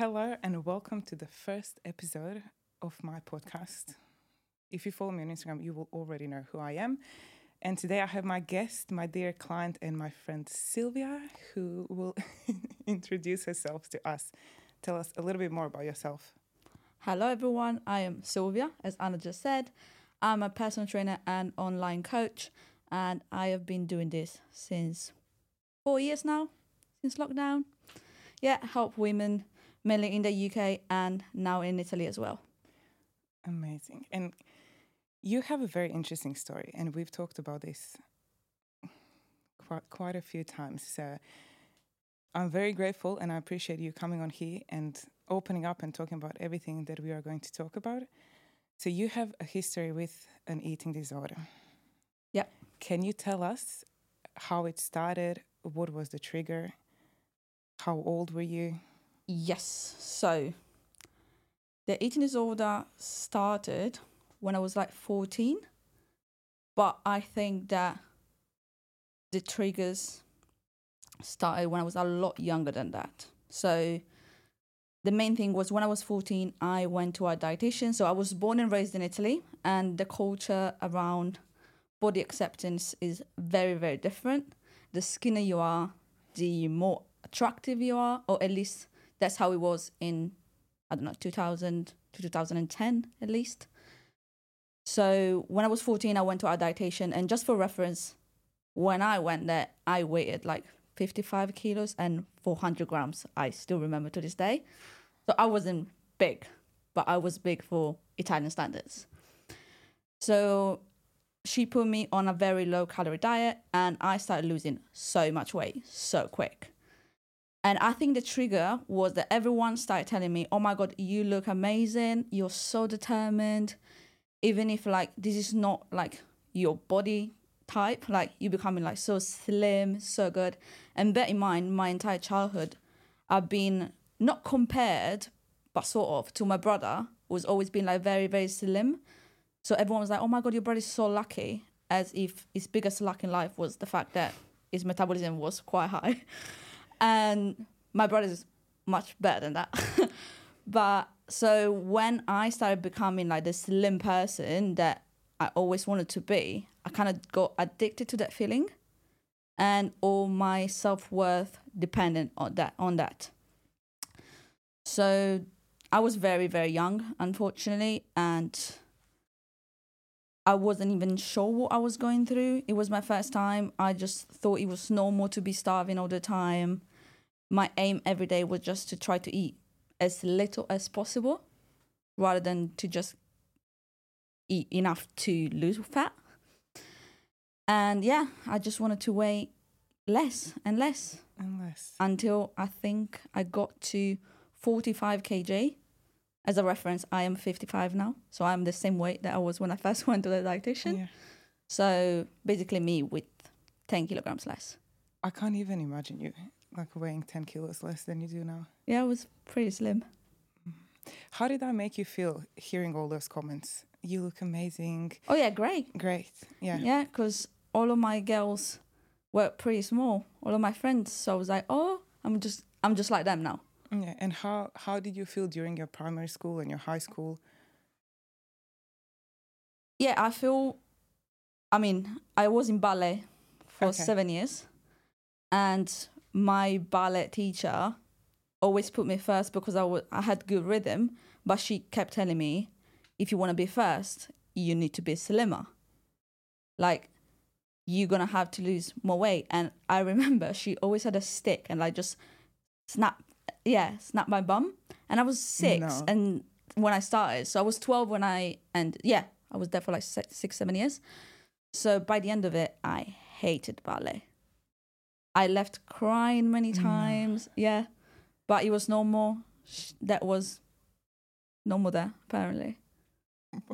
Hello and welcome to the first episode of my podcast. If you follow me on Instagram, you will already know who I am. And today I have my guest, my dear client, and my friend Silvia, who will introduce herself to us. Tell us a little bit more about yourself. Hello, everyone. I am Silvia, as Ana just said. I'm a personal trainer and online coach, and I have been doing this since four years now, since lockdown. Yeah, help women mainly in the UK and now in Italy as well. Amazing. And you have a very interesting story, and we've talked about this quite, quite a few times. So I'm very grateful and I appreciate you coming on here and opening up and talking about everything that we are going to talk about. So you have a history with an eating disorder. Yeah. Can you tell us how it started? What was the trigger? How old were you? Yes. So the eating disorder started when I was like 14, but I think that the triggers started when I was a lot younger than that. So the main thing was when I was 14, I went to a dietitian. So I was born and raised in Italy, and the culture around body acceptance is very, very different. The skinnier you are, the more attractive you are, or at least that's how it was in, I don't know, 2000 to 2010 at least. So when I was 14, I went to a dietitian, and just for reference, when I went there, I weighed like 55 kilos and 400 grams. I still remember to this day. So I wasn't big, but I was big for Italian standards. So she put me on a very low calorie diet, and I started losing so much weight so quick. And I think the trigger was that everyone started telling me, oh my God, you look amazing. You're so determined. Even if like this is not like your body type, like you becoming like so slim, so good. And bear in mind, my entire childhood, I've been not compared, but sort of to my brother, who's always been like very, very slim. So everyone was like, oh my God, your brother's so lucky. As if his biggest luck in life was the fact that his metabolism was quite high. and my brother is much better than that. but so when I started becoming like the slim person that I always wanted to be, I kind of got addicted to that feeling, and all my self worth dependent on that. On that. So I was very very young, unfortunately, and I wasn't even sure what I was going through. It was my first time. I just thought it was normal to be starving all the time my aim every day was just to try to eat as little as possible rather than to just eat enough to lose fat. And yeah, I just wanted to weigh less and less. And less. Until I think I got to 45 kg. As a reference, I am 55 now. So I'm the same weight that I was when I first went to the dietitian. Yeah. So basically, me with 10 kilograms less. I can't even imagine you like weighing 10 kilos less than you do now. Yeah, I was pretty slim. Mm-hmm. How did that make you feel hearing all those comments? You look amazing. Oh, yeah, great. Great. Yeah. Yeah, because all of my girls were pretty small, all of my friends. So I was like, oh, I'm just, I'm just like them now. Yeah. And how, how did you feel during your primary school and your high school? Yeah, I feel, I mean, I was in ballet for okay. seven years. And my ballet teacher always put me first because I, w- I had good rhythm, but she kept telling me, if you want to be first, you need to be slimmer. Like, you're going to have to lose more weight. And I remember she always had a stick and like just snap, yeah, snap my bum. And I was six no. and when I started. So I was 12 when I, and yeah, I was there for like six, seven years. So by the end of it, I hated ballet. I left crying many times. Mm. Yeah. But it was normal. That was normal there, apparently.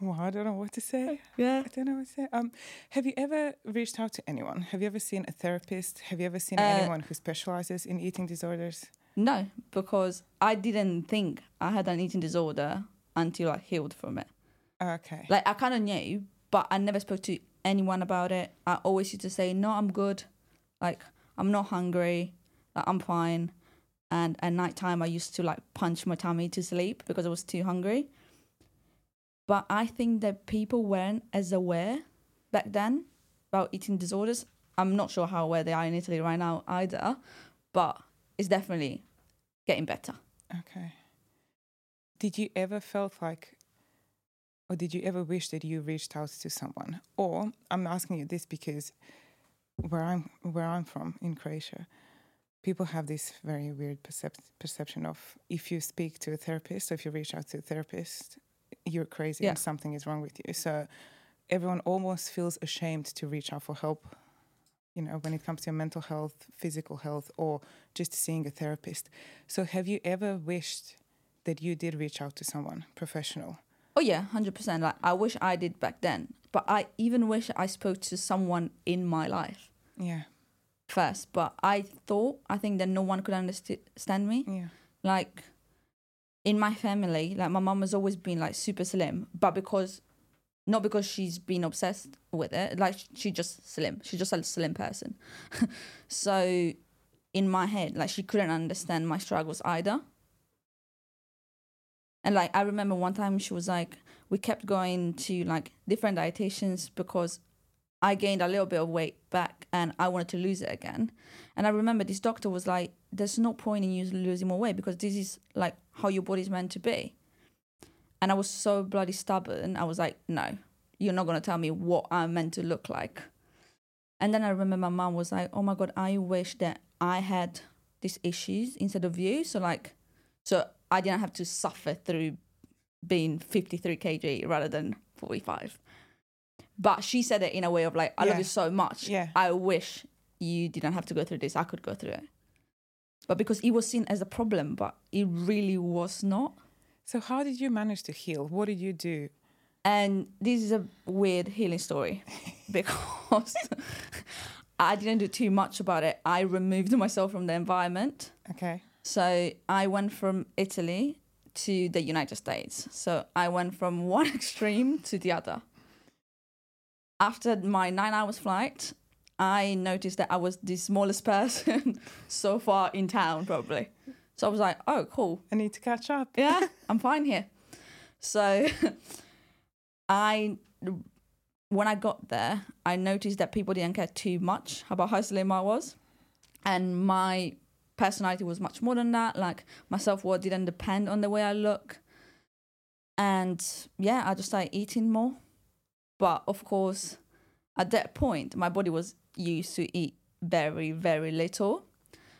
well, I don't know what to say. Yeah. I don't know what to say. Um, have you ever reached out to anyone? Have you ever seen a therapist? Have you ever seen uh, anyone who specializes in eating disorders? No, because I didn't think I had an eating disorder until I healed from it. Okay. Like I kind of knew, but I never spoke to anyone about it. I always used to say, no, I'm good. Like, I'm not hungry. Like, I'm fine. and at night time I used to like punch my tummy to sleep because I was too hungry. But I think that people weren't as aware back then about eating disorders. I'm not sure how aware they are in Italy right now either, but it's definitely getting better. Okay. Did you ever felt like or did you ever wish that you reached out to someone? Or I'm asking you this because where I'm where I'm from in Croatia, people have this very weird percep- perception of if you speak to a therapist or if you reach out to a therapist, you're crazy Yeah. and something is wrong with you. So everyone almost feels ashamed to reach out for help. You know, when it comes to your mental health, physical health, or just seeing a therapist. So, have you ever wished that you did reach out to someone professional? Oh yeah, hundred percent. Like I wish I did back then, but I even wish I spoke to someone in my life Yeah, first. But I thought I think that no one could understand me. yeah, Like in my family, like my mom has always been like super slim, but because not because she's been obsessed with it, like she just slim. She's just a slim person. so in my head, like she couldn't understand my struggles either. And like I remember one time she was like, we kept going to like different dietitians because I gained a little bit of weight back and I wanted to lose it again. And I remember this doctor was like, there's no point in you losing more weight because this is like how your body's meant to be. And I was so bloody stubborn. I was like, no, you're not going to tell me what I'm meant to look like. And then I remember my mom was like, oh my God, I wish that I had these issues instead of you. So, like, so I didn't have to suffer through being 53 kg rather than 45. But she said it in a way of like, I love you so much. Yeah. I wish you didn't have to go through this. I could go through it. But because it was seen as a problem, but it really was not. So, how did you manage to heal? What did you do? And this is a weird healing story because I didn't do too much about it. I removed myself from the environment. Okay. So I went from Italy to the United States. So I went from one extreme to the other. After my nine hours flight, I noticed that I was the smallest person so far in town, probably. So I was like, oh, cool. I need to catch up. Yeah, I'm fine here. So I, when I got there, I noticed that people didn't care too much about how slim I was. And my personality was much more than that. Like my self worth didn't depend on the way I look. And yeah, I just started eating more. But of course, at that point, my body was used to eat very, very little.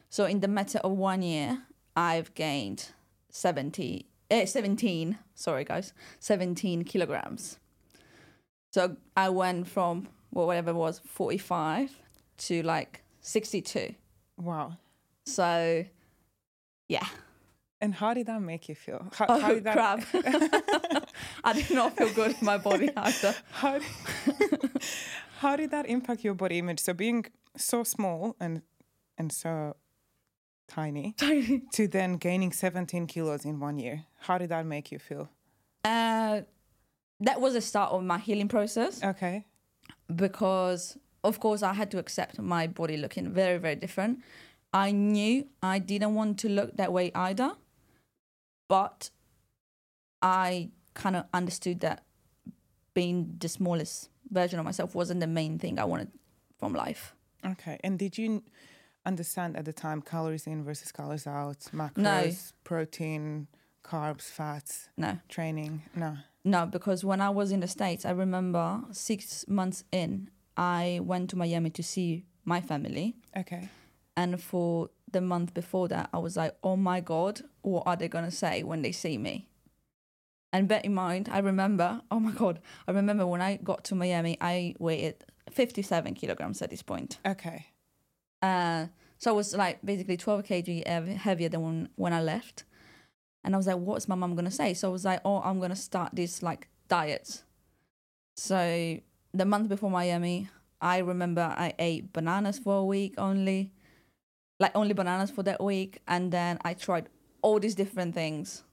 So in the matter of one year, I've gained 70, eh, 17, sorry guys, 17 kilograms. So I went from well, whatever it was, 45 to like 62. Wow. So yeah. And how did that make you feel? How, Oh, how did that, crap. I did not feel good in my body after. How did, how did that impact your body image? So being so small and and so tiny to then gaining 17 kilos in one year. How did that make you feel? Uh, that was the start of my healing process Okay. because, of course, I had to accept my body looking very, very different. I knew I didn't want to look that way either, but I kind of understood that being the smallest version of myself wasn't the main thing I wanted from life. Okay. And did you understand at the time calories in versus calories out, macros, No. protein, carbs, fats, No. training? No. No, because when I was in the States, I remember six months in, I went to Miami to see my family. Okay. And for the month before that, I was like, oh my God, what are they going to say when they see me? And bear in mind, I remember, oh my God, I remember when I got to Miami, I weighed 57 kilograms at this point. Okay. Uh, so I was like basically 12 kg heav- heavier than when, when I left. And I was like, what's my mom going to say? So I was like, oh, I'm going to start this like diet. So the month before Miami, I remember I ate bananas for a week only, like only bananas for that week. And then I tried all these different things.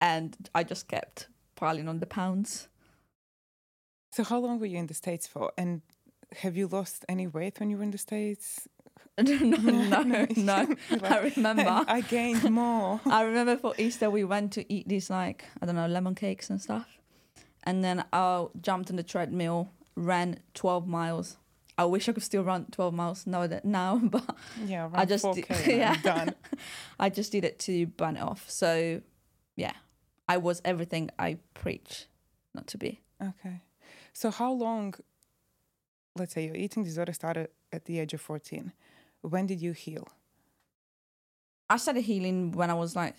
And I just kept piling on the pounds. So how long were you in the States for? And have you lost any weight when you were in the States? no, no, no. You're I remember. I gained more. I remember for Easter we went to eat these like I don't know lemon cakes and stuff, and then I jumped on the treadmill, ran twelve miles. I wish I could still run twelve miles now that now, but yeah, I just 4K, did- yeah. I just did it to burn it off. So, yeah, I was everything I preach not to be. Okay. So how long, let's say your eating disorder started at the age of 14. When did you heal? I started healing when I was like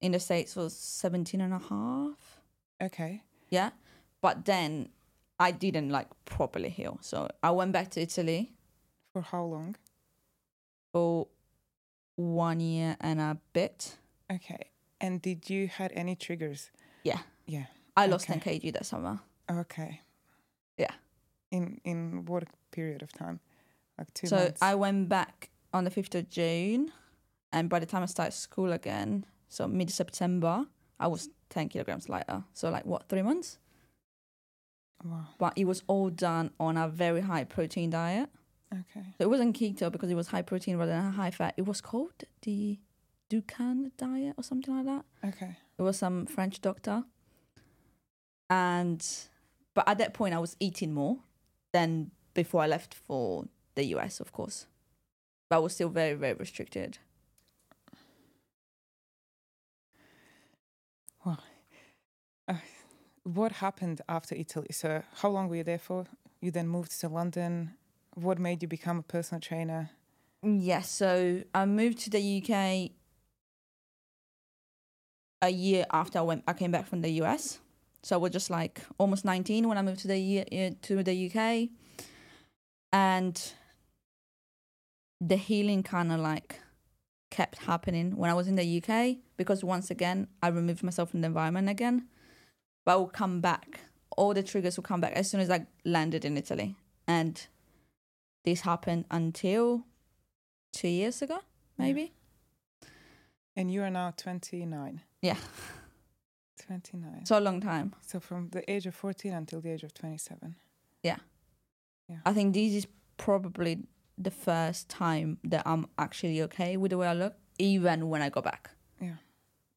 in the States was 17 and a half. Okay. Yeah. But then I didn't like properly heal. So I went back to Italy For how long? for one year and a bit. Okay. And did you had any triggers? Yeah. Yeah. I lost Okay. 10 kg that summer. Okay. Yeah. In in what period of time? Like two so months. I went back on the 5th of June. And by the time I started school again, so mid September, I was 10 kilograms lighter. So, like, what, three months? Wow. But it was all done on a very high protein diet. Okay. So it wasn't keto because it was high protein rather than high fat. It was called the Dukan diet or something like that. Okay. It was some French doctor. And but at that point I was eating more than before I left for the US, of course. But I was still very, very restricted. What happened after Italy? So how long were you there for? You then moved to London. What made you become a personal trainer? Yes, so I moved to the UK a year after I went I came back from the US. So I was just like almost 19 when I moved to the uh, to the UK. And the healing kind of like kept happening when I was in the UK because once again I removed myself from the environment again. But I would come back. All the triggers would come back as soon as I landed in Italy. And this happened until two years ago, maybe. And you are now 29. Yeah. 29. So a long time. So from the age of 14 until the age of 27. Yeah. yeah. I think this is probably the first time that I'm actually okay with the way I look, even when I go back. Yeah.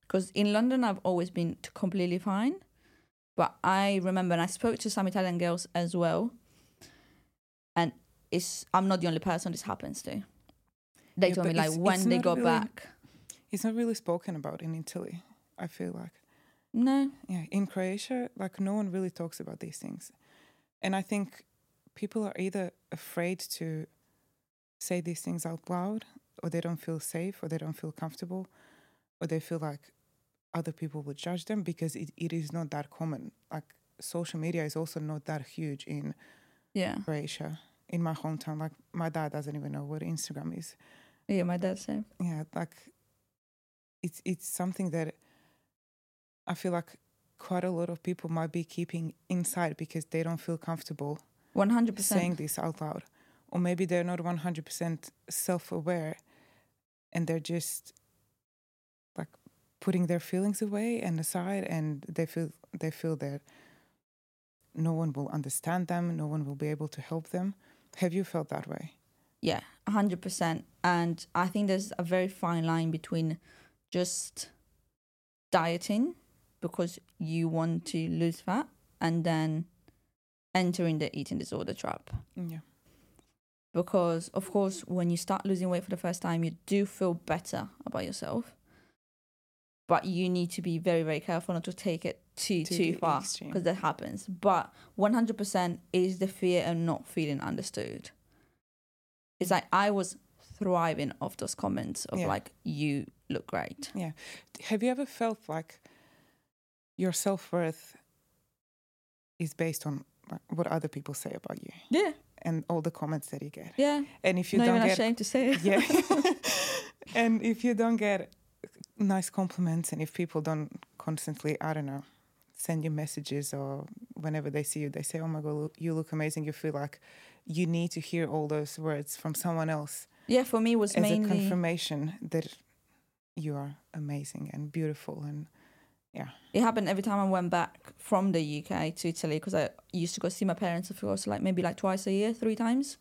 Because in London, I've always been completely fine. But I remember, and I spoke to some Italian girls as well, and it's I'm not the only person this happens to. They Yeah, told me like when they go really- back. It's not really spoken about in Italy, I feel like. No, Yeah, in Croatia, like no one really talks about these things. And I think people are either afraid to say these things out loud, or they don't feel safe, or they don't feel comfortable, or they feel like other people would judge them because it, it is not that common. Like social media is also not that huge in yeah, Croatia. In my hometown, like my dad doesn't even know what Instagram is. yeah. My dad said, yeah like it's it's something that i feel like quite a lot of people might be keeping inside because they don't feel comfortable 100% saying this out loud or maybe they're not 100% self-aware and they're just putting their feelings away and aside and they feel they feel that no one will understand them no one will be able to help them have you felt that way Yeah, a hundred percent. And I think there's a very fine line between just dieting because you want to lose fat and then entering the eating disorder trap. yeah Because of course when you start losing weight for the first time you do feel better about yourself. But you need to be very, very careful not to take it too, To too far because that happens. But 100% is the fear of not feeling understood. It's like I was thriving off those comments of Yeah. like, you look great. Yeah have you ever felt like your self-worth is based on what other people say about you Yeah. and all the comments that you get Yeah. and if you Not don't get ashamed to say it. yeah and if you don't get nice compliments and if people don't constantly i don't know send you messages or whenever they see you they say oh my god you look amazing you feel like you need to hear all those words from someone else Yeah, for me it was as a confirmation that you are amazing and beautiful and yeah. it happened every time I went back from the UK to Italy because I used to go see my parents of course like maybe like twice a year, three times.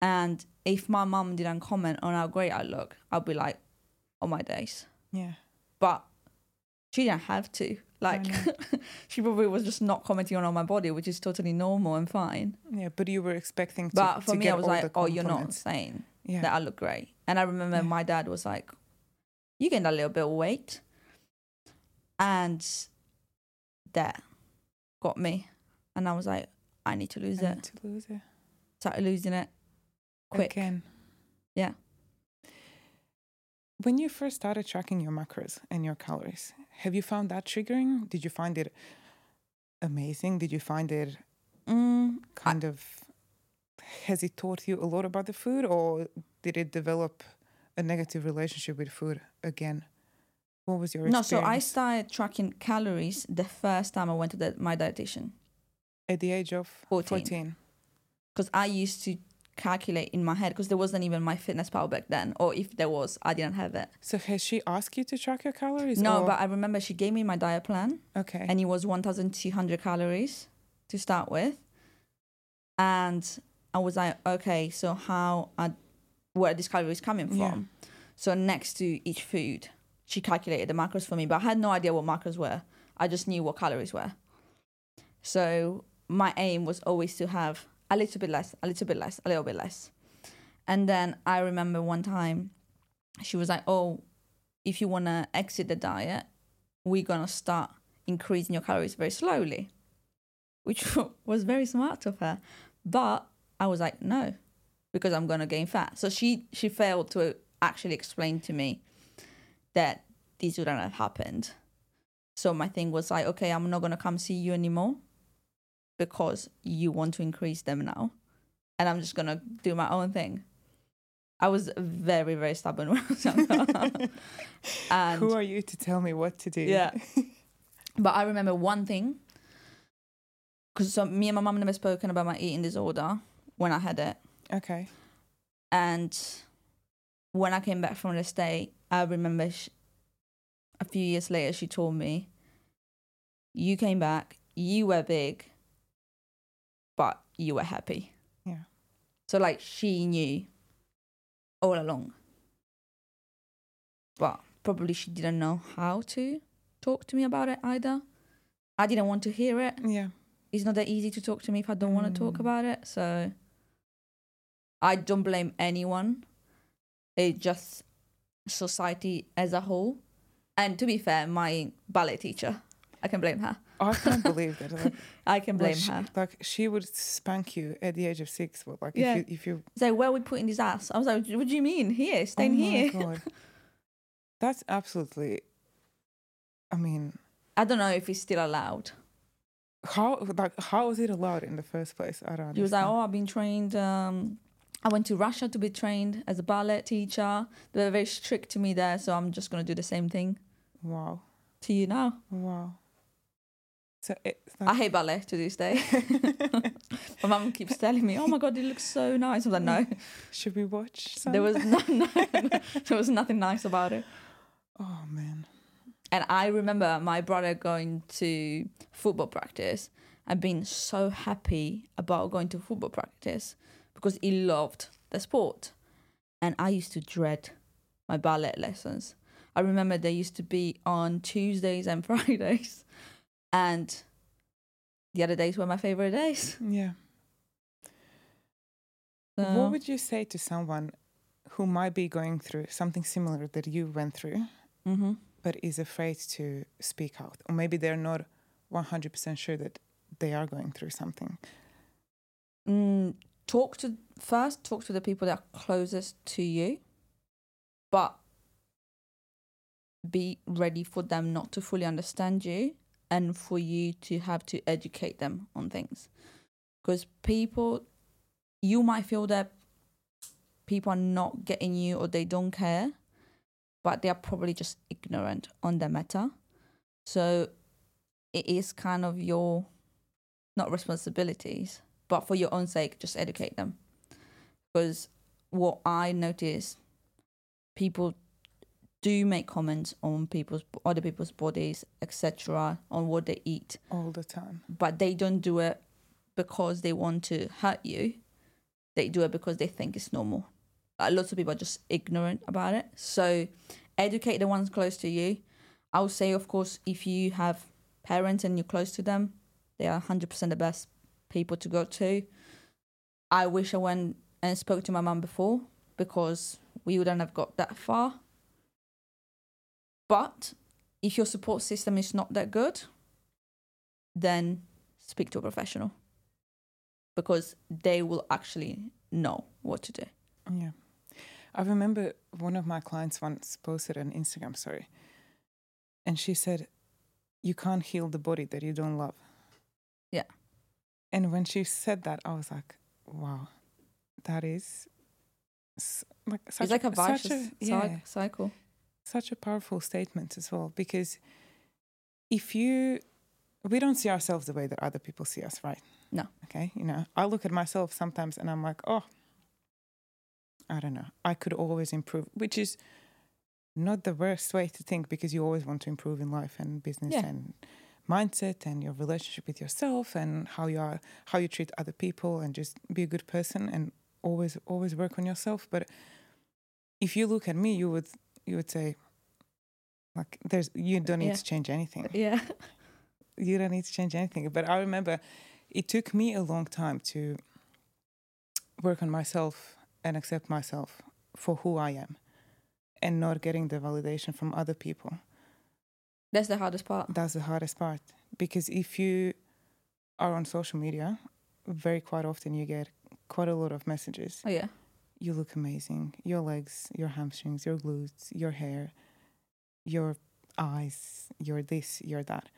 And if my mum didn't comment on how great I look, I'd be like, oh my days. Yeah. But she didn't have to. Like, she probably was just not commenting on my body, which is totally normal and fine. Yeah. But you were expecting to. But for to me, I was like, oh, you're not saying Yeah. that I look great. And I remember Yeah. my dad was like, you gained a little bit of weight. And that got me. And I was like, I need to lose I it. need to lose it. Started losing it quick. Again. Yeah. When you first started tracking your macros and your calories, have you found that triggering? Did you find it amazing? Did you find it Mm, kind of has it taught you a lot about the food or did it develop a negative relationship with food again? What was your no, so I started tracking calories the first time I went to the, my dietitian at the age of 14. 14. because I used to calculate in my head because there wasn't even MyFitnessPal back then, or if there was, I didn't have it. So has she asked you to track your calories? No, or- but I remember she gave me my diet plan. okay. and it was 1200 calories to start with and i was like okay so how are where are these calories coming from Yeah. so next to each food she calculated the macros for me but i had no idea what macros were i just knew what calories were so my aim was always to have a little bit less a little bit less a little bit less and then i remember one time she was like oh if you want to exit the diet we're going to start increasing your calories very slowly, which was very smart of her. But I was like, no, because I'm gonna gain fat. So she she failed to actually explain to me that this wouldn't have happened. So my thing was like, okay, I'm not gonna come see you anymore because you want to increase them now, and I'm just gonna do my own thing. I was very very stubborn when I was younger. and Who are you to tell me what to do? yeah. but I remember one thing because so me and my mum never spoken about my eating disorder when I had it, Okay. and when I came back from the state, I remember sh- a few years later she told me, "You came back, you were big, but you were happy." Yeah. So like she knew all along, but probably she didn't know how to talk to me about it either. I didn't want to hear it. Yeah. It's not that easy to talk to me if I don't want to talk Mm. about it. So I don't blame anyone. It just society as a whole. And to be fair, my ballet teacher, I can blame her. I can't believe that. Like, I can blame like, she, her. like she would spank you at the age of six. But like Yeah. if you if you So where are we putting this ass? I was like, what do you mean? Here, staying oh here. God. That's absolutely. I mean, I don't know if it's still allowed. how like how was it allowed in the first place? I don't. Know. He was like, oh, I've been trained. Um, I went to Russia to be trained as a ballet teacher. They were very strict to me there, so I'm just gonna do the same thing Wow, to you now. wow. So it's I hate ballet to this day. My mum keeps telling me, "Oh my god, it looks so nice." I'm like, "No, should we watch? Some? there was no, no, there was nothing nice about it." Oh man. And I remember my brother going to football practice and being so happy about going to football practice because he loved the sport. And I used to dread my ballet lessons. I remember they used to be on Tuesdays and Fridays. And the other days were my favorite days. Yeah. So, What would you say to someone who might be going through something similar that you went through, Mhm. but is afraid to speak out, or maybe they're not one hundred percent sure that they are going through something? mm, talk to first talk to the people that are closest to you but be ready for them not to fully understand you and for you to have to educate them on things because people you might feel that people are not getting you or they don't care but they are probably just ignorant on the matter so it is kind of your not responsibilities but for your own sake, just educate them. Because what I notice, people do make comments on people's other people's bodies, etc., on what they eat, All the time. but they don't do it because they want to hurt you. they do it because they think it's normal. Like, lots of people are just ignorant about it. So educate the ones close to you. I would say, of course, if you have parents and you're close to them, they are 100% the best people to go to. I wish I went and spoke to my mum before because we wouldn't have got that far. But if your support system is not that good, then speak to a professional because they will actually know what to do. Yeah. I remember one of my clients once posted an Instagram story and she said, You can't heal the body that you don't love. Yeah. And when she said that, I was like, Wow, that is s- like such it's like a vicious a, yeah, cycle. Such a powerful statement as well because if you we don't see ourselves the way that other people see us right No. okay you know i look at myself sometimes and i'm like oh i don't know i could always improve which is not the worst way to think because you always want to improve in life and business Yeah. and mindset and your relationship with yourself and how you are how you treat other people and just be a good person and always always work on yourself but if you look at me you would you would say like there's you don't need Yeah. to change anything Yeah. you don't need to change anything but i remember it took me a long time to work on myself and accept myself for who i am and not getting the validation from other people That's the hardest part. that's the hardest part because if you are on social media very quite often you get quite a lot of messages Oh yeah. You look amazing. Your legs, your hamstrings, your glutes, your hair, your eyes, your this, your that.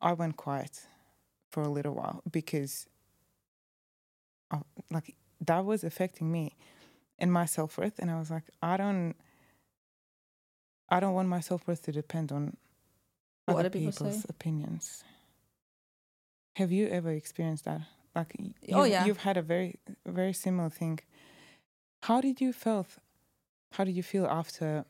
I went quiet for a little while because of, like that was affecting me and my self worth and I was like, I don't I don't want my self worth to depend on What other people people's say. opinions. Have you ever experienced that? Like Oh, yeah. you've had a very very similar thing. How did you felt? How did you feel after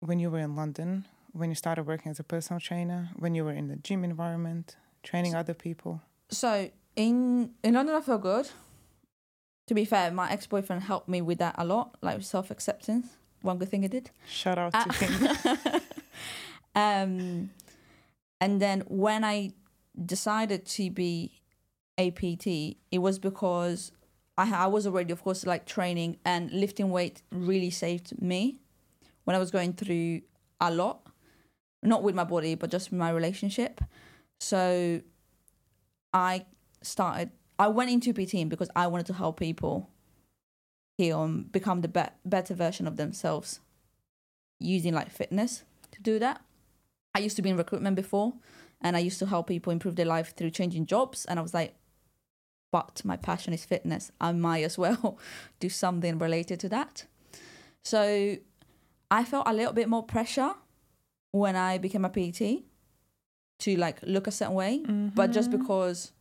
when you were in London? When you started working as a personal trainer? When you were in the gym environment, training other people? So in in London, I felt good. To be fair, my ex boyfriend helped me with that a lot, like self acceptance. One good thing he did. Shout out Uh, to him. um, and then when I decided to be APT, it was because I I was already, of course, like training and lifting weight really saved me when I was going through a lot, not with my body, but just with my relationship. So I started. I went into PT because I wanted to help people heal and become the be- better version of themselves using like fitness to do that. I used to be in recruitment before and I used to help people improve their life through changing jobs. And I was like, but my passion is fitness. I might as well do something related to that. So I felt a little bit more pressure when I became a PT to like look a certain way, but just Mhm. because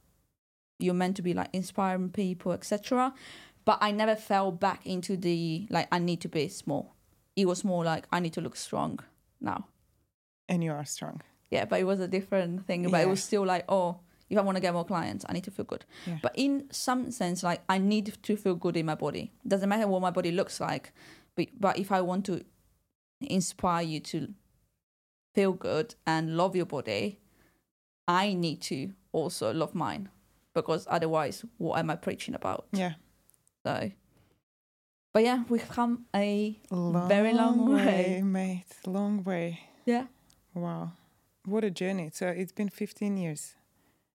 you're meant to be like inspiring people, etc. But I never fell back into the like I need to be small. It was more like I need to look strong now. and you are strong. Yeah, but it was a different thing. But it was still like, oh, if I want to get more clients, I need to feel good. Yeah. But in some sense, like I need to feel good in my body. Doesn't matter what my body looks like, but but if I want to inspire you to feel good and love your body, I need to also love mine because otherwise, what am I preaching about? Yeah. So, but yeah, we've come a Long Very long way. mate. Long way. yeah, Wow. What a journey. So it's been 15 years.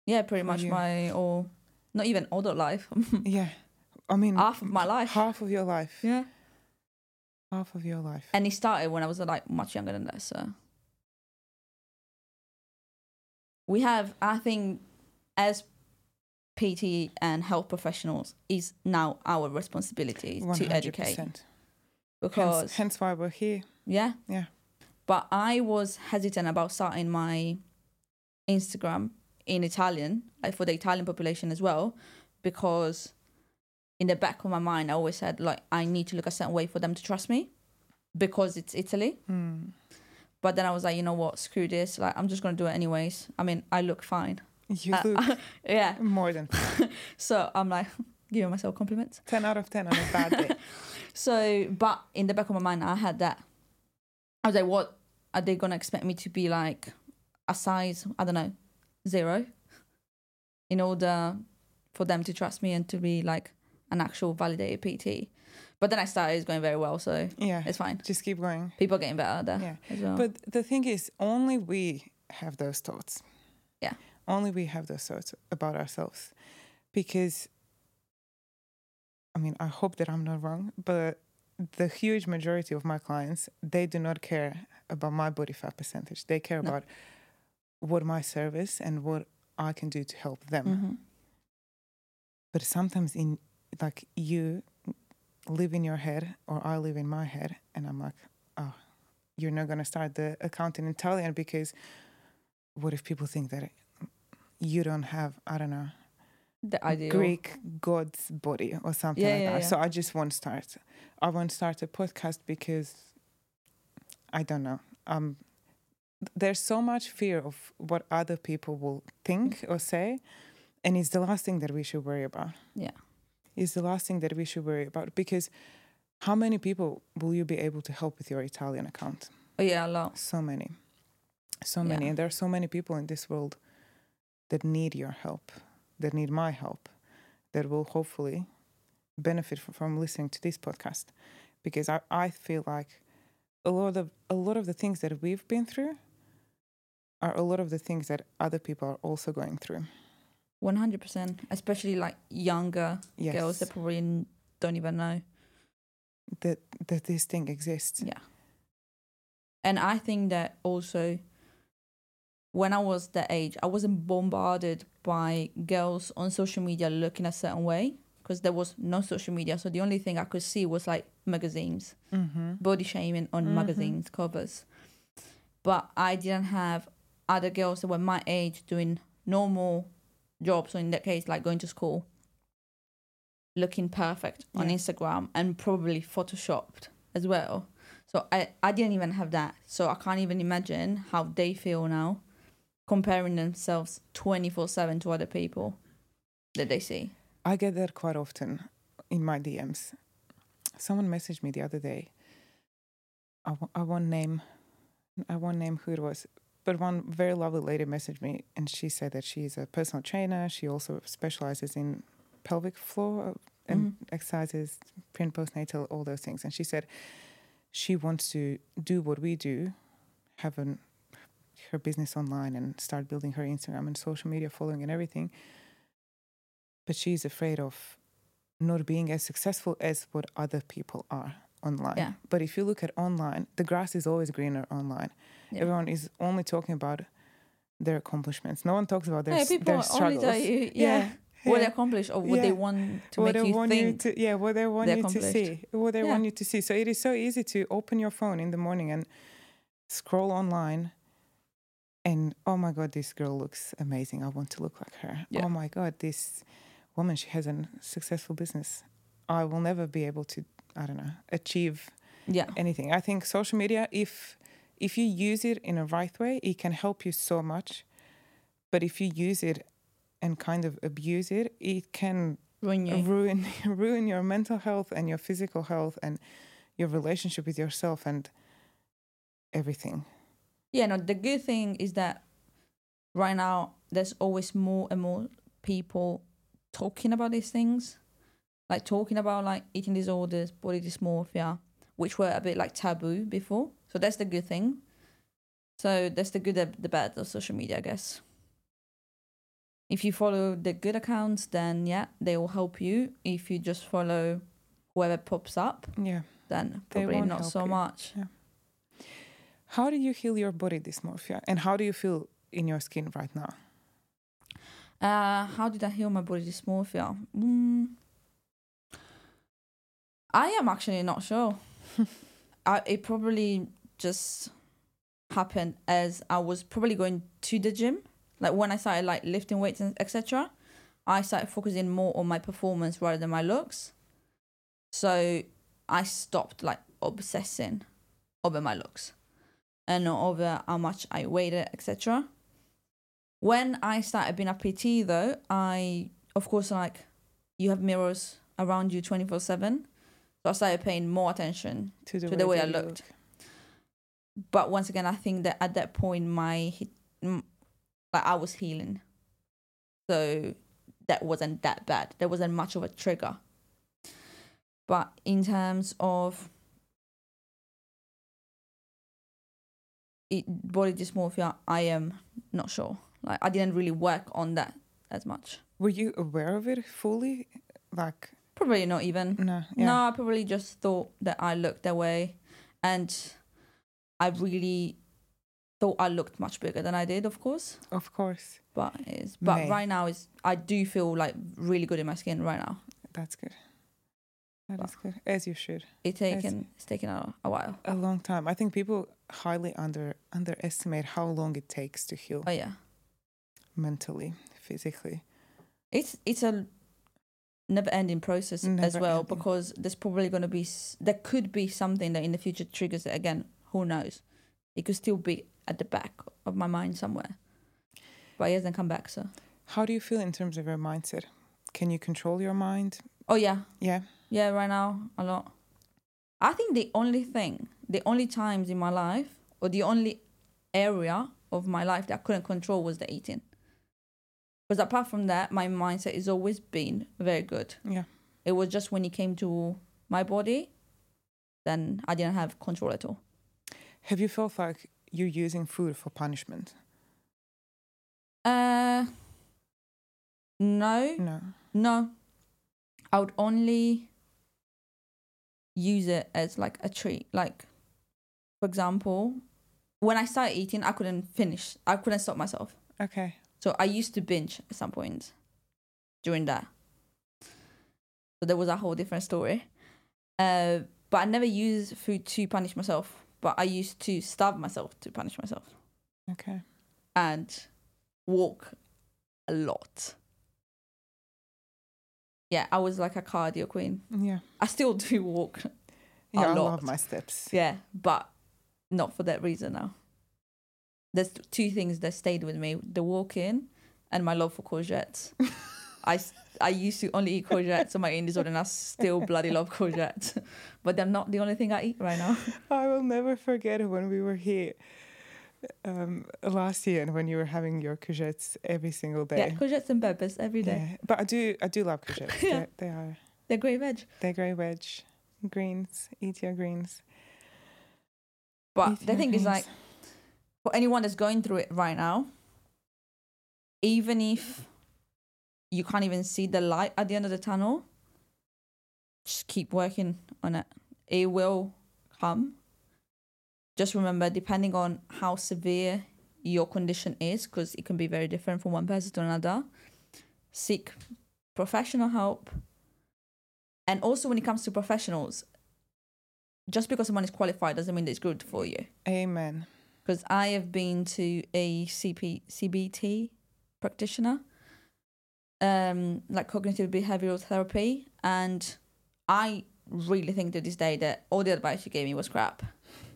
Yeah, pretty much you. my or not even adult life, Yeah. I mean, half of my life. half of your life. Yeah. Half of your life. And it started when I was like much younger than that. So we have, I think, as PT and health professionals, is now our responsibility to educate 100%. because Hence, hence why we're here. yeah, Yeah. But I was hesitant about starting my Instagram in Italian, like for the Italian population as well, because in the back of my mind, I always said like I need to look a certain way for them to trust me, because it's Italy. Mm. But then I was like, you know what, screw this. Like I'm just gonna do it anyways. I mean, I look fine. You Uh, look yeah. more than So I'm like, giving myself compliments. 10 out of 10 on a bad day. So, but in the back of my mind, I had that. I was like, what are they gonna expect me to be like a size? I don't know, zero, in order for them to trust me and to be like an actual validated PT. But then I started, it's going very well, so yeah. it's fine. Just keep going. People are getting better there Yeah. as well. But the thing is, only we have those thoughts. Yeah. Only we have those thoughts about ourselves. Because, I mean, I hope that I'm not wrong, but the huge majority of my clients, they do not care about my body fat percentage. They care No. about what my service and what I can do to help them. Mhm. But sometimes in like you live in your head or I live in my head and I'm like, oh, you're not gonna start the account in Italian because what if people think that you don't have, I don't know, the idea. Greek god's body or something Yeah, like yeah, that. yeah. So I just won't start. I won't start a podcast because I don't know. Um, there's so much fear of what other people will think or say, and it's the last thing that we should worry about. Yeah. It's the last thing that we should worry about because how many people will you be able to help with your Italian account? Oh yeah, a lot. So many. So many. Yeah. And there are so many people in this world that need your help, that need my help, that will hopefully benefit from, from listening to this podcast. Because I, I feel like a lot of a lot of the things that we've been through are a lot of the things that other people are also going through. One hundred percent. Especially like younger Yes. girls that probably don't even know. that that this thing exists. Yeah. And I think that also when I was that age, I wasn't bombarded by girls on social media looking a certain way because there was no social media. So the only thing I could see was like magazines, Mm-hmm. body shaming on Mhm. magazines covers. But I didn't have other girls that were my age doing normal jobs, so in that case, like going to school, looking perfect on Yeah. Instagram and probably photoshopped as well. So I, I didn't even have that. So I can't even imagine how they feel now comparing themselves 24 7 to other people that they see. I get that quite often in my DMs. Someone messaged me the other day. I, w- I won't name, I won't name who it was, but one very lovely lady messaged me, and she said that she's a personal trainer. She also specializes in pelvic floor uh, and Mhm. exercises, pre and postnatal, all those things. And she said she wants to do what we do, have an, her business online, and start building her Instagram and social media following and everything but she's afraid of not being as successful as what other people are online. Yeah. But if you look at online, the grass is always greener online. Yeah. Everyone is only talking about their accomplishments. No one talks about their, s- people their only struggles. tell you, yeah, what they accomplish or what Yeah. they want to what make they you want think. you to, yeah, what they want they you to see, what they Yeah. want you to see. So it is so easy to open your phone in the morning and scroll online, and oh my god, this girl looks amazing. I want to look like her. Yeah. Oh my god, this woman, she has a successful business. I will never be able to, I don't know, achieve yeah, anything. I think social media, if if you use it in a right way, it can help you so much. But if you use it and kind of abuse it, it can ruin you. ruin ruin your mental health and your physical health and your relationship with yourself and everything. Yeah, no, the good thing is that right now there's always more and more people talking about these things. Like talking about like eating disorders, body dysmorphia, which were a bit like taboo before. So that's the good thing. So that's the good, the bad of social media, I guess. If you follow the good accounts, then yeah, they will help you. If you just follow whoever pops up, Yeah. then probably won't so you. much. How do you heal your body dysmorphia and how do you feel in your skin right now? Uh, how did I heal my body dysmorphia? Mm, I am actually not sure. I, it probably just happened as I was probably going to the gym. Like when I started like lifting weights and etc. I started focusing more on my performance rather than my looks. So I stopped like obsessing over my looks and over how much I weighed, etc. When I started being a PT though, I of course like you have mirrors around you 24 7 so i started paying more attention To the, to the way that I looked. look. But once again i think that at that point my like i was healing so that wasn't that bad there wasn't much of a trigger but in terms of it, body dysmorphia i am not sure like i didn't really work on that as much Were you aware of it fully? Like, probably not even no. Yeah. No, I probably just thought that I looked that way, and I really thought I looked much bigger than I did, of course. Of course. But it's but May. right now is I do feel like really good in my skin right now. That's good. That Wow. is good. As you should. It's taken it's taken a, a while. A long time. I think people highly under underestimate how long it takes to heal Oh yeah, mentally, physically. it's it's a never ending process as well ending. because there's probably going to be there could be something that in the future triggers it again. Who knows? It could still be at the back of my mind somewhere, but it hasn't come back. So How do you feel in terms of your mindset? Can you control your mind? oh yeah, Yeah. Yeah, right now a lot. I think the only thing, the only times in my life, or the only area of my life that I couldn't control was the eating. Because apart from that, my mindset has always been very good. Yeah. It was just when it came to my body, then I didn't have control at all. Have you felt like you're using food for punishment? Uh, no, No. no. I would only use it as like a treat. Like, for example, when I started eating, I couldn't finish. I couldn't stop myself. Okay. So I used to binge at some point during that. So there was a whole different story. Uh, but I never used food to punish myself. But I used to starve myself to punish myself Okay. and walk a lot. Yeah, I was like a cardio queen. Yeah. I still do walk. Yeah, I lot. love my steps. Yeah, but not for that reason now. There's two things that stayed with me: the walking and my love for courgettes. I I used to only eat courgettes on my eating disorder, and I still bloody love courgettes. but they're not the only thing I eat right now. I will never forget when we were here um, last year and when you were having your courgettes every single day. Yeah, courgettes and peppers every day. Yeah. But I do I do love courgettes. Yeah. They, they are They're great veg. they're grey veg. Greens. Eat your greens. But Eat the thing is, like, for anyone that's going through it right now, even if you can't even see the light at the end of the tunnel, just keep working on it. It will come. Just remember, depending on how severe your condition is, because it can be very different from one person to another, seek professional help. And also, when it comes to professionals, just because someone is qualified doesn't mean that it's good for you Amen. because I have been to a CP, CBT practitioner, um, like cognitive behavioral therapy, and I really think to this day that all the advice you gave me was crap.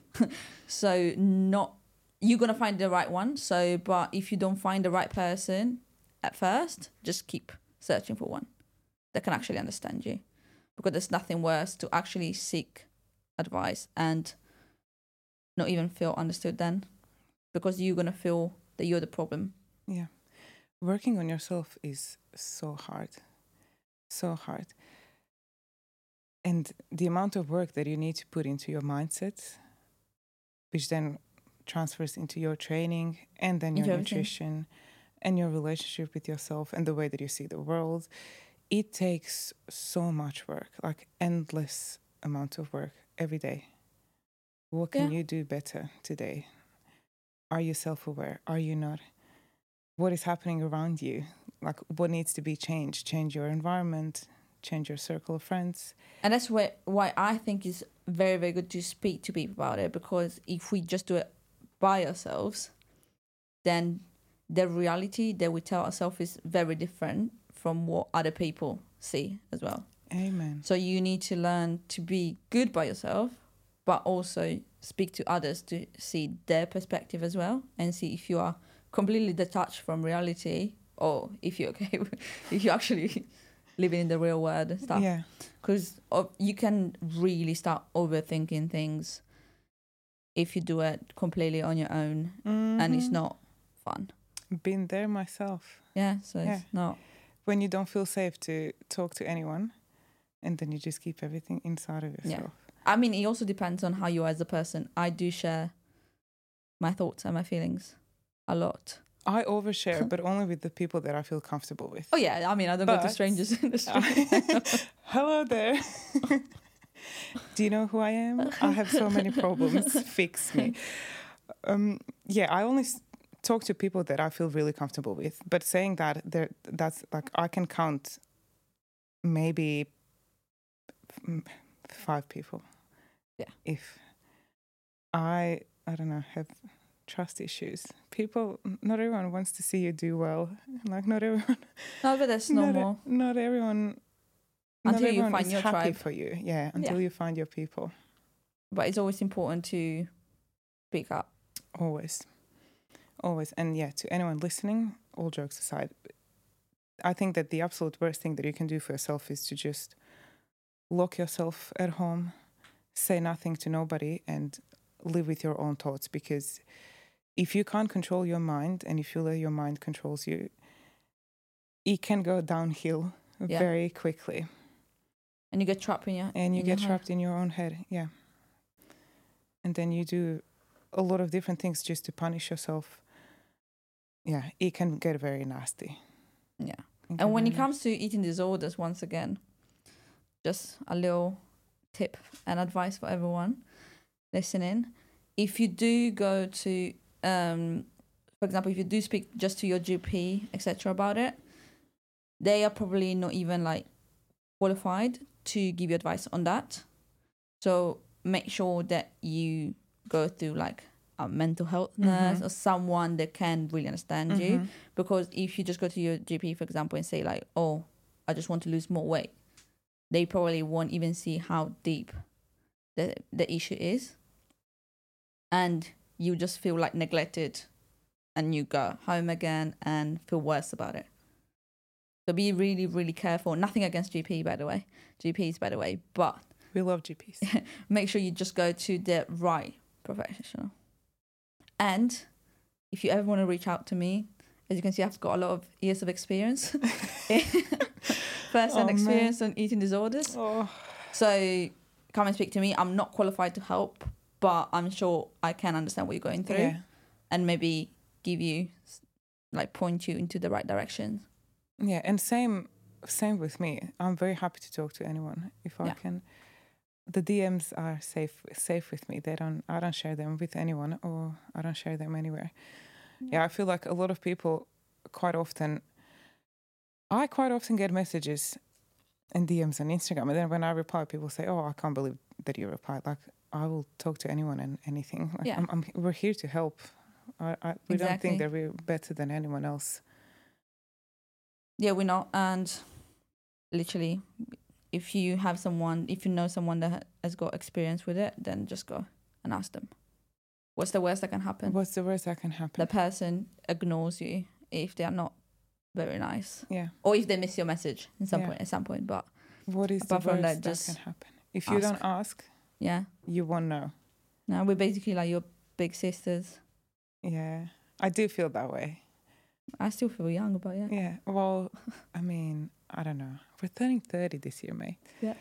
so not you're gonna find the right one. So, but if you don't find the right person at first, just keep searching for one that can actually understand you, because there's nothing worse to actually seek advice and not even feel understood then because you're gonna feel that you're the problem Yeah. Working on yourself is so hard. So hard. And the amount of work that you need to put into your mindset, which then transfers into your training and then your everything. nutrition and your relationship with yourself and the way that you see the world, it takes so much work, like endless amount of work every day. What can Yeah. you do better today? Are you self aware? Are you not? What is happening around you? Like, what needs to be changed? Change your environment, change your circle of friends. and that's why why i think it's very very good to speak to people about it because if we just do it by ourselves then the reality that we tell ourselves is very different from what other people see as well Amen. so you need to learn to be good by yourself but also speak to others to see their perspective as well and see if you are completely detached from reality or if you're okay with- if you actually living in the real world and stuff. Yeah. Because you can really start overthinking things if you do it completely on your own, and it's Mhm. not fun. Been there myself. Yeah, so Yeah. it's not. When you don't feel safe to talk to anyone, and then you just keep everything inside of yourself. Yeah. yourself. I mean, it also depends on how you are as a person. I do share my thoughts and my feelings a lot. I overshare, but only with the people that I feel comfortable with. Oh yeah, I mean, I don't go to strangers in the street. Hello there. Do you know who I am? I have so many problems. Fix me. Um, yeah, I only s- talk to people that I feel really comfortable with. But saying that, there, that's like I can count maybe mm, five people. Yeah. If I, I don't know, have trust issues. People, not everyone wants to see you do well. Like not everyone no, but that's not, normal. not everyone. Until not you everyone find is your happy tribe. for you. Yeah, until you find your people. But it's always important to speak up. Always, always, and yeah. To anyone listening, all jokes aside, I think that the absolute worst thing that you can do for yourself is to just lock yourself at home, say nothing to nobody, and live with your own thoughts. Because if you can't control your mind, and if you let your mind controls you, it can go downhill Yeah. very quickly. And you get trapped in your and you get head. trapped in your own head yeah and then you do a lot of different things just to punish yourself yeah it can get very nasty Yeah. And when it comes to eating disorders, once again, just a little tip and advice for everyone listening. If you do go to, um, for example, if you do speak just to your GP, etc., about it, they are probably not even like qualified to give you advice on that. So make sure that you go through like a mental health nurse Mhm. or someone that can really understand you Mhm. because if you just go to your GP, for example, and say like, "Oh, I just want to lose more weight," they probably won't even see how deep the the issue is, and you just feel like neglected, and you go home again and feel worse about it. So be really, really careful. Nothing against GP, by the way, GPs, by the way, but we love gps make sure you just go to the right professional. And if you ever want to reach out to me, as you can see, I've got a lot of years of experience, first hand Oh, man. experience on eating disorders. oh So come and speak to me. I'm not qualified to help, but I'm sure I can understand what you're going through yeah. and maybe give you, like, point you into the right direction. yeah and same same with me. I'm very happy to talk to anyone if i Yeah. can. The dms are safe safe with me. They don't i don't share them with anyone or i don't share them anywhere. Yeah. I feel like a lot of people quite often i quite often get messages and dms on instagram and then when i reply people say oh i can't believe that you replied. Like i will talk to anyone and anything like Yeah. I'm, I'm, we're here to help I, I, we don't think that we're better than anyone else Yeah, we're not. And literally, if you have someone, if you know someone that has got experience with it, then just go and ask them. What's the worst that can happen? what's the worst that can happen The person ignores you if they are not very nice, yeah or if they miss your message at some Yeah. point. At some point, but what is the from worst that, that, just can happen if you ask. don't ask yeah, you won't know no, we're basically like your big sisters. yeah i do feel that way I still feel young, but yeah, Yeah. Well, I mean, I don't know. We're turning thirty this year, mate. Yeah.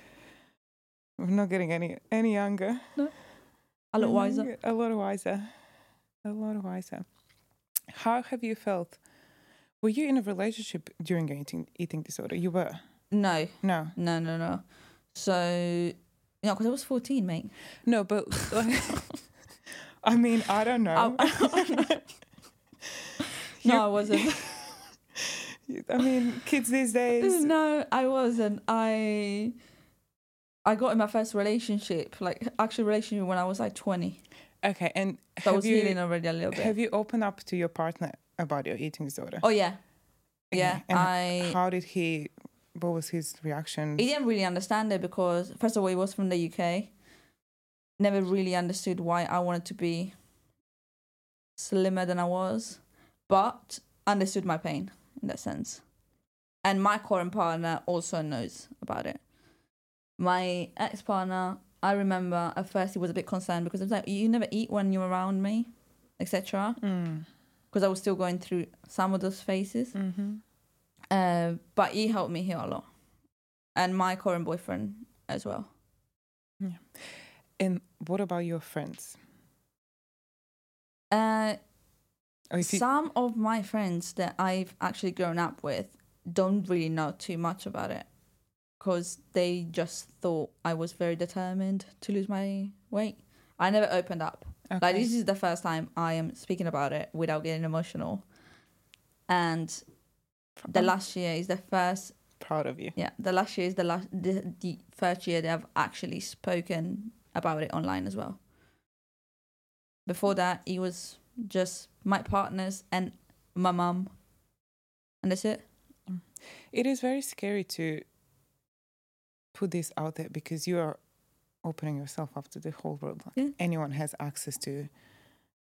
We're not getting any any younger. No. A lot wiser. A lot wiser. A lot wiser. How have you felt? Were you in a relationship during your eating eating disorder? You were. No, No. no, no, no. So, no, because I was fourteen, mate. No, but I mean, I don't know. Oh, I- You- No, I wasn't. I mean, kids these days. no, I wasn't. I I got in my first relationship, like actual relationship, when I was like twenty. Okay, and So I was you healing already a little bit. have you opened up to your partner about your eating disorder? oh yeah, yeah. And I How did he? What was his reaction? he didn't really understand it because first of all, he was from the UK. Never really understood why I wanted to be slimmer than I was, but understood my pain in that sense. and my current partner also knows about it. My ex partner, I remember at first he was a bit concerned because it was like you never eat when you're around me, etc. Mm. Because I was still going through some of those phases. Mm-hmm. Uh, but he helped me heal a lot, and my current boyfriend as well. And what about your friends? Uh, you, some of my friends that I've actually grown up with don't really know too much about it because they just thought I was very determined to lose my weight. I never opened up. Like this is the first time I am speaking about it without getting emotional. And the last year is the first proud of you. yeah, the last year is the last the, the first year that I've actually spoken about it online as well. Before that, it was just my partners and my mum, and that's it. It is very scary to put this out there because you are opening yourself up to the whole world. Like Yeah. anyone has access to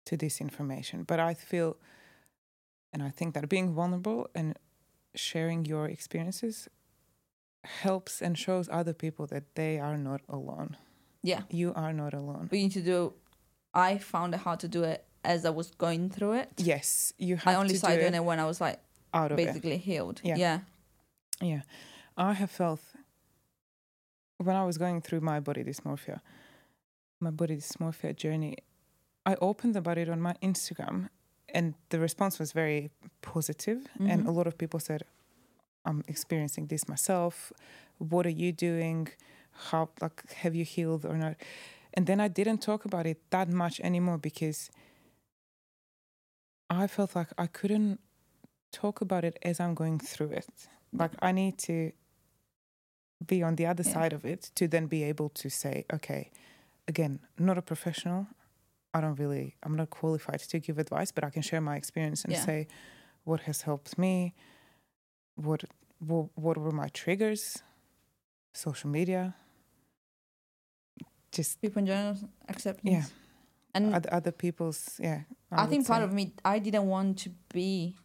to this information. But I feel and I think that being vulnerable and sharing your experiences helps and shows other people that they are not alone. Yeah, You are not alone. we need to do. I found it hard to do it as I was going through it. Yes, you have I only to started doing it it when I was like out of it. basically healed. Yeah. yeah, Yeah. I have felt when I was going through my body dysmorphia, my body dysmorphia journey, I opened about it on my Instagram and the response was very positive and Mhm. a lot of people said, I'm experiencing this myself. What are you doing? How like have you healed or not? And then I didn't talk about it that much anymore because I felt like I couldn't talk about it as I'm going through it. Like I need to be on the other Yeah. side of it to then be able to say, okay, again, not a professional. I don't really, I'm not qualified to give advice, but I can share my experience and Yeah. say what has helped me, what, what, what were my triggers, social media, just people in general acceptance. Yeah. and other, other people's, yeah. I, would think part say. of me, I didn't want to be,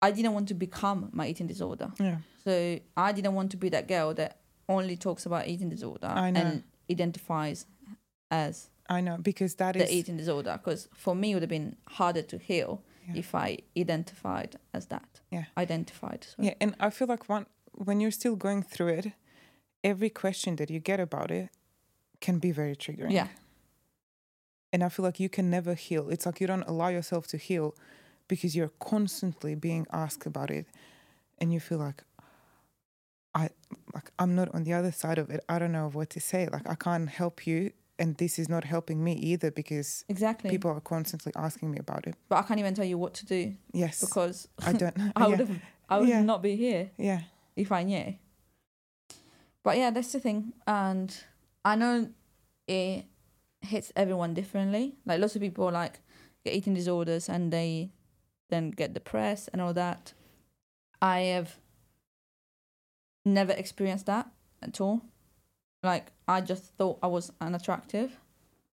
I didn't want to become my eating disorder. yeah, So I didn't want to be that girl that only talks about eating disorder I and identifies as I know because that the is eating disorder. Because for me, it would have been harder to heal Yeah. if I identified as that. Yeah. Identified. Sorry. Yeah, and I feel like one when you're still going through it, every question that you get about it can be very triggering. Yeah. And I feel like you can never heal. It's like you don't allow yourself to heal because you're constantly being asked about it and you feel like I like I'm not on the other side of it. I don't know what to say. Like I can't help you and this is not helping me either because Exactly. people are constantly asking me about it. but I can't even tell you what to do Yes. because I don't I would yeah, have, I would Yeah. not be here yeah. if I knew. But yeah, that's the thing, and I know it hits everyone differently. Like lots of people like get eating disorders and they then get depressed and all that. I have never experienced that at all. Like I just thought I was unattractive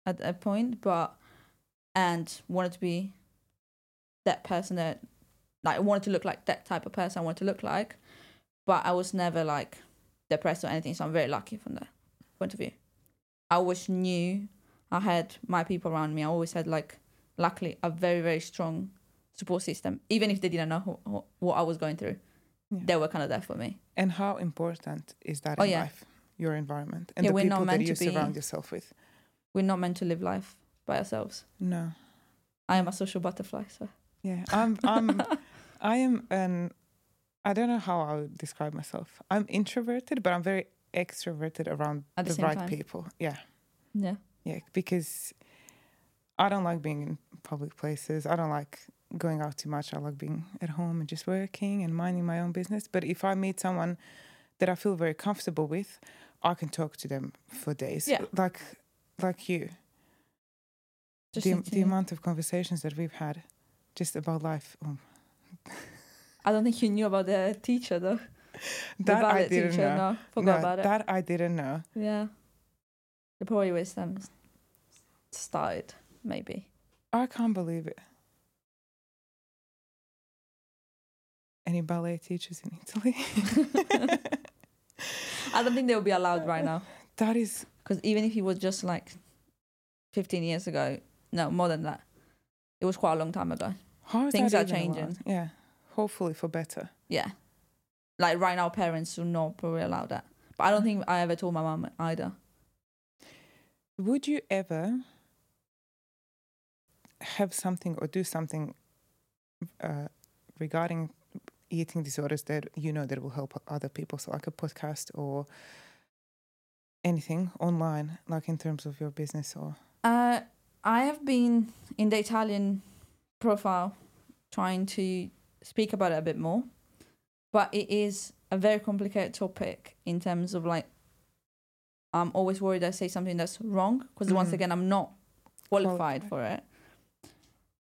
at that point, but and wanted to be that person that like I wanted to look like that type of person I wanted to look like but I was never like depressed or anything. So I'm very lucky from that point of view. I always knew I had my people around me. I always had like, luckily, a very very strong support system. Even if they didn't know who, who, what I was going through, Yeah. they were kind of there for me. And how important is that Oh, in yeah. life? Your environment and Yeah, the people that you be- surround yourself with. We're not meant to live life by ourselves. No. I am a social butterfly, so Yeah. I'm I'm I am an I don't know how I would describe myself. I'm introverted, but I'm very extroverted around At the the, right time. people. Yeah. yeah, Yeah. Because I don't like being in public places. I don't like going out too much. I like being at home and just working and minding my own business. But if I meet someone that I feel very comfortable with, I can talk to them for days. Yeah. Like like you. just the, the amount of conversations that we've had just about life. Oh, I don't think you knew about the teacher though. that I didn't teacher, know. no, forgot No, about it. That I didn't know. Yeah, the probably was um started maybe. I can't believe it. any ballet teachers in Italy. I don't think they would be allowed right now. that is Because even if it was just like 15 years ago, no, more than that, it was quite a long time ago. how is Things are allowed? changing. Yeah, hopefully for better. Yeah. Like right now, parents will not probably allow that. But I don't think I ever told my mom either. Would you ever have something or do something uh, regarding eating disorders that you know that will help other people? So, like a podcast or anything online, like in terms of your business or Uh, I have been in the Italian profile trying to speak about it a bit more, but it is a very complicated topic in terms of like, I'm always worried I say something that's wrong because once Mhm. again, I'm not qualified, Qualified. for it.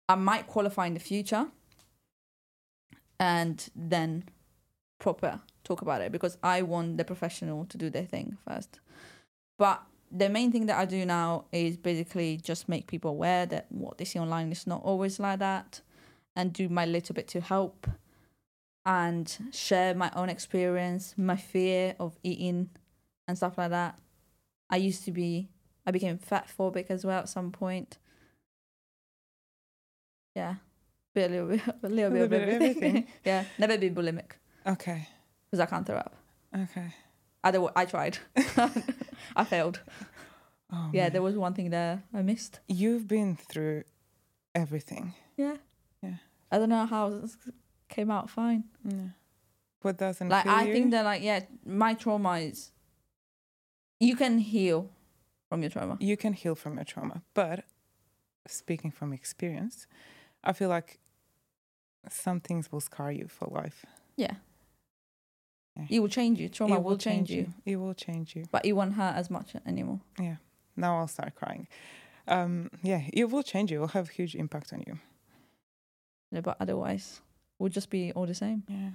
I might qualify in the future and then proper talk about it because I want the professional to do their thing first. But the main thing that I do now is basically just make people aware that what they see online is not always like that and do my little bit to help and share my own experience, my fear of eating and stuff like that. I used to be, I became fat phobic as well at some point. Yeah, bit, a little bit, a little, bit, of bit of everything. everything. yeah, never be bulimic okay, because I can't throw up. okay. Other, I tried, I failed. Oh, Yeah, man. there was one thing there I missed. you've been through everything. Yeah. Yeah. I don't know how it came out fine. Yeah. What doesn't Like I you? think that like yeah, my trauma is you can heal from your trauma. you can heal from your trauma. But speaking from experience, I feel like some things will scar you for life. Yeah. Yeah. It will change you. Trauma It will, change, you. It will change you. But it won't hurt as much anymore. Yeah. Now I'll start crying. Um, yeah, it will change you. It will have a huge impact on you. Yeah, but otherwise we'll just be all the same. Yeah,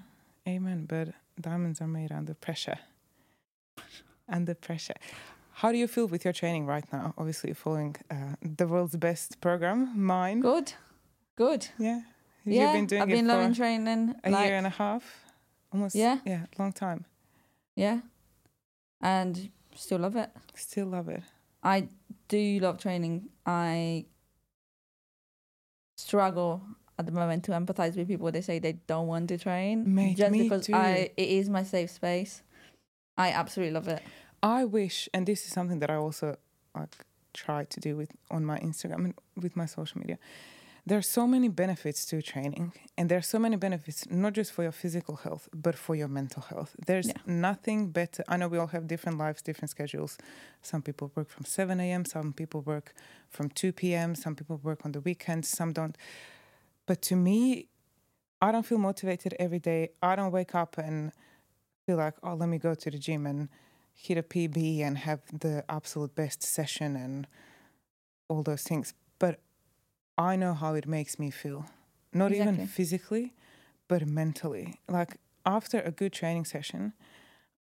amen. But diamonds are made under pressure. Under pressure. How do you feel with your training right now? Obviously, following uh, the world's best program, mine. Good. Good. Yeah. Yeah. You've been doing I've it been for loving training. a like, year and a half. Almost. Yeah. Yeah, long time. Yeah. And still love it. Still love it. I do love training. I struggle at the moment to empathize with people. They say they don't want to train Mate, just because too. I it is my safe space. I absolutely love it. I wish, and this is something that I also like try to do with on my Instagram and with my social media. There are so many benefits to training, and there are so many benefits not just for your physical health, but for your mental health. There's Yeah. nothing better. I know we all have different lives, different schedules. Some people work from 7 a.m., some people work from 2 p.m., some people work on the weekends, some don't. But to me, I don't feel motivated every day. I don't wake up and feel like, oh, let me go to the gym and hit a PB and have the absolute best session and all those things. But I know how it makes me feel. Not even physically, but mentally. Like after a good training session,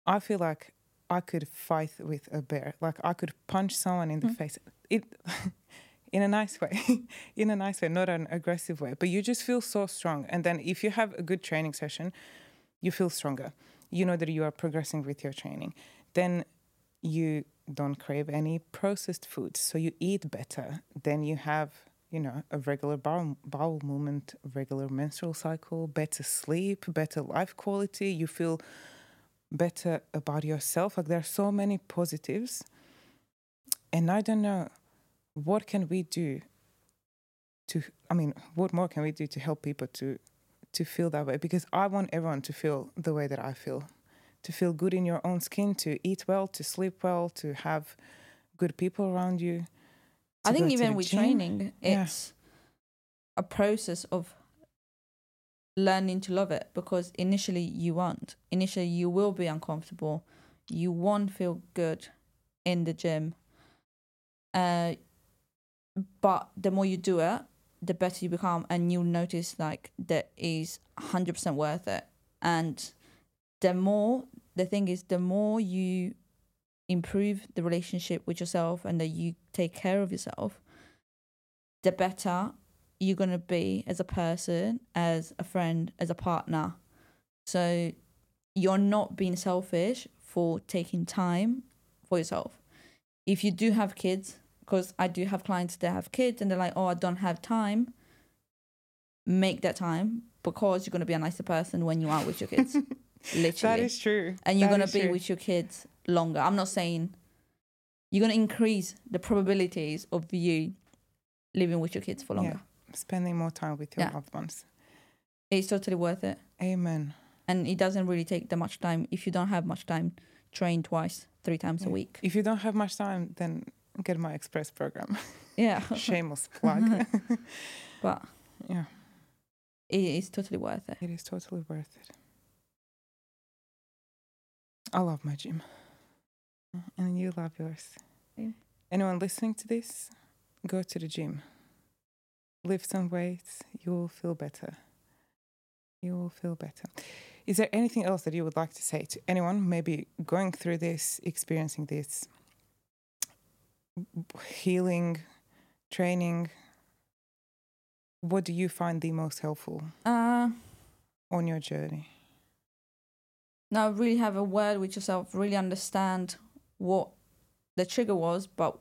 I feel like I could fight with a bear. Like I could punch someone in the Mm. face. It in a nice way. in a nice way, not an aggressive way. But you just feel so strong. And then if you have a good training session, you feel stronger. You know that you are progressing with your training. Then you don't crave any processed foods. So you eat better. Then you have, you know, a regular bowel, bowel movement, regular menstrual cycle, better sleep, better life quality. You feel better about yourself. Like there are so many positives. And I don't know what can we do to I mean, what more can we do to help people to to feel that way? Because I want everyone to feel the way that I feel. To feel good in your own skin, to eat well, to sleep well, to have good people around you. I think even with gym. training, Yeah. it's a process of learning to love it because initially you won't. Initially, you will be uncomfortable. You won't feel good in the gym. Uh, but the more you do it, the better you become, and you'll notice like that is hundred percent worth it. And the more the thing is, the more you improve the relationship with yourself and that you take care of yourself, the better you're going to be as a person, as a friend, as a partner. So you're not being selfish for taking time for yourself. If you do have kids, because I do have clients that have kids and they're like, oh, I don't have time, make that time because you're going to be a nicer person when you are with your kids. Literally. That is true. and you're going to be true. with your kids longer. I'm not saying you're going to increase the probabilities of you living with your kids for longer. spending more time with your Yeah. loved ones. It's totally worth it. Amen. And it doesn't really take that much time. If you don't have much time, train twice, three times a week. If you don't have much time, then get my express program. Yeah. Shameless plug. but yeah, it is totally worth it. it is totally worth it. I love my gym. And you love yours. Anyone listening to this, go to the gym. Lift some weights, you will feel better. You will feel better. Is there anything else that you would like to say to anyone maybe going through this, experiencing this, healing, training? What do you find the most helpful Uh, on your journey? now, really have a word with yourself, really understand what the trigger was, but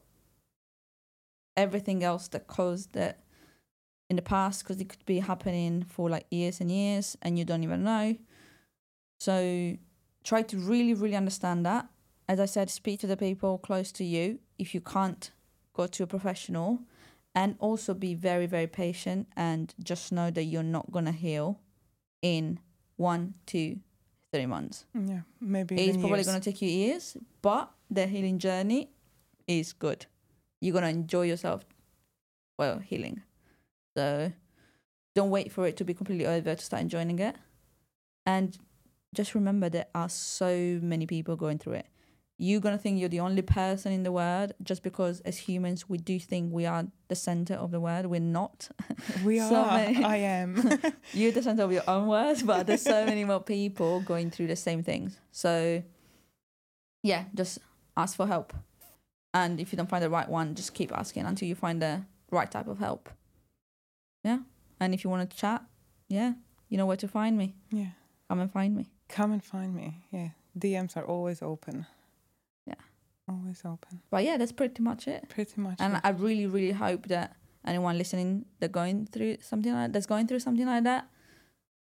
everything else that caused it in the past, because it could be happening for like years and years and you don't even know. So try to really, really understand that. As I said, speak to the people close to you. If you can't, go to a professional and also be very, very patient and just know that you're not going to heal in one, two, three months. Yeah, maybe It's probably going to take you years, but the healing journey is good. You're going to enjoy yourself while healing. So don't wait for it to be completely over to start enjoying it. And just remember there are so many people going through it. You're going to think you're the only person in the world just because as humans we do think we are the center of the world. We're not. We so are. many- I am. you're the center of your own world, but there's so many more people going through the same things. So, yeah, just ask for help. And if you don't find the right one, just keep asking until you find the right type of help. Yeah. And if you want to chat, yeah, you know where to find me. yeah. Come and find me. Come and find me. Yeah. DMs are always open. Yeah. Always open. But yeah, that's pretty much it. Pretty much. And it. I really, really hope that anyone listening that going through something like that's going through something like that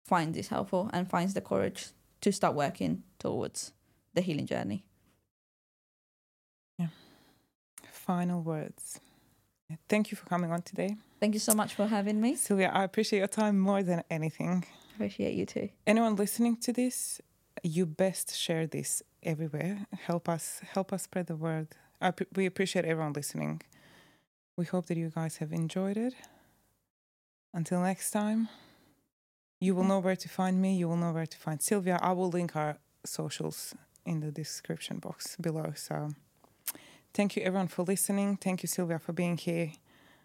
finds this helpful and finds the courage to start working towards the healing journey. Final words. Thank you for coming on today. Thank you so much for having me. Silvia, I appreciate your time more than anything. Appreciate you too. Anyone listening to this, you best share this everywhere. Help us help us spread the word. I, we appreciate everyone listening. We hope that you guys have enjoyed it. Until next time, you will know where to find me. You will know where to find Silvia. I will link our socials in the description box below. So, thank you everyone for listening. Thank you, Silvia, for being here.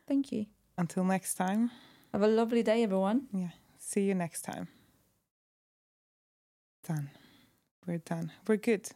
Thank you. Until next time, Have a lovely day, everyone. Yeah. See you next time. Done. We're done. We're good.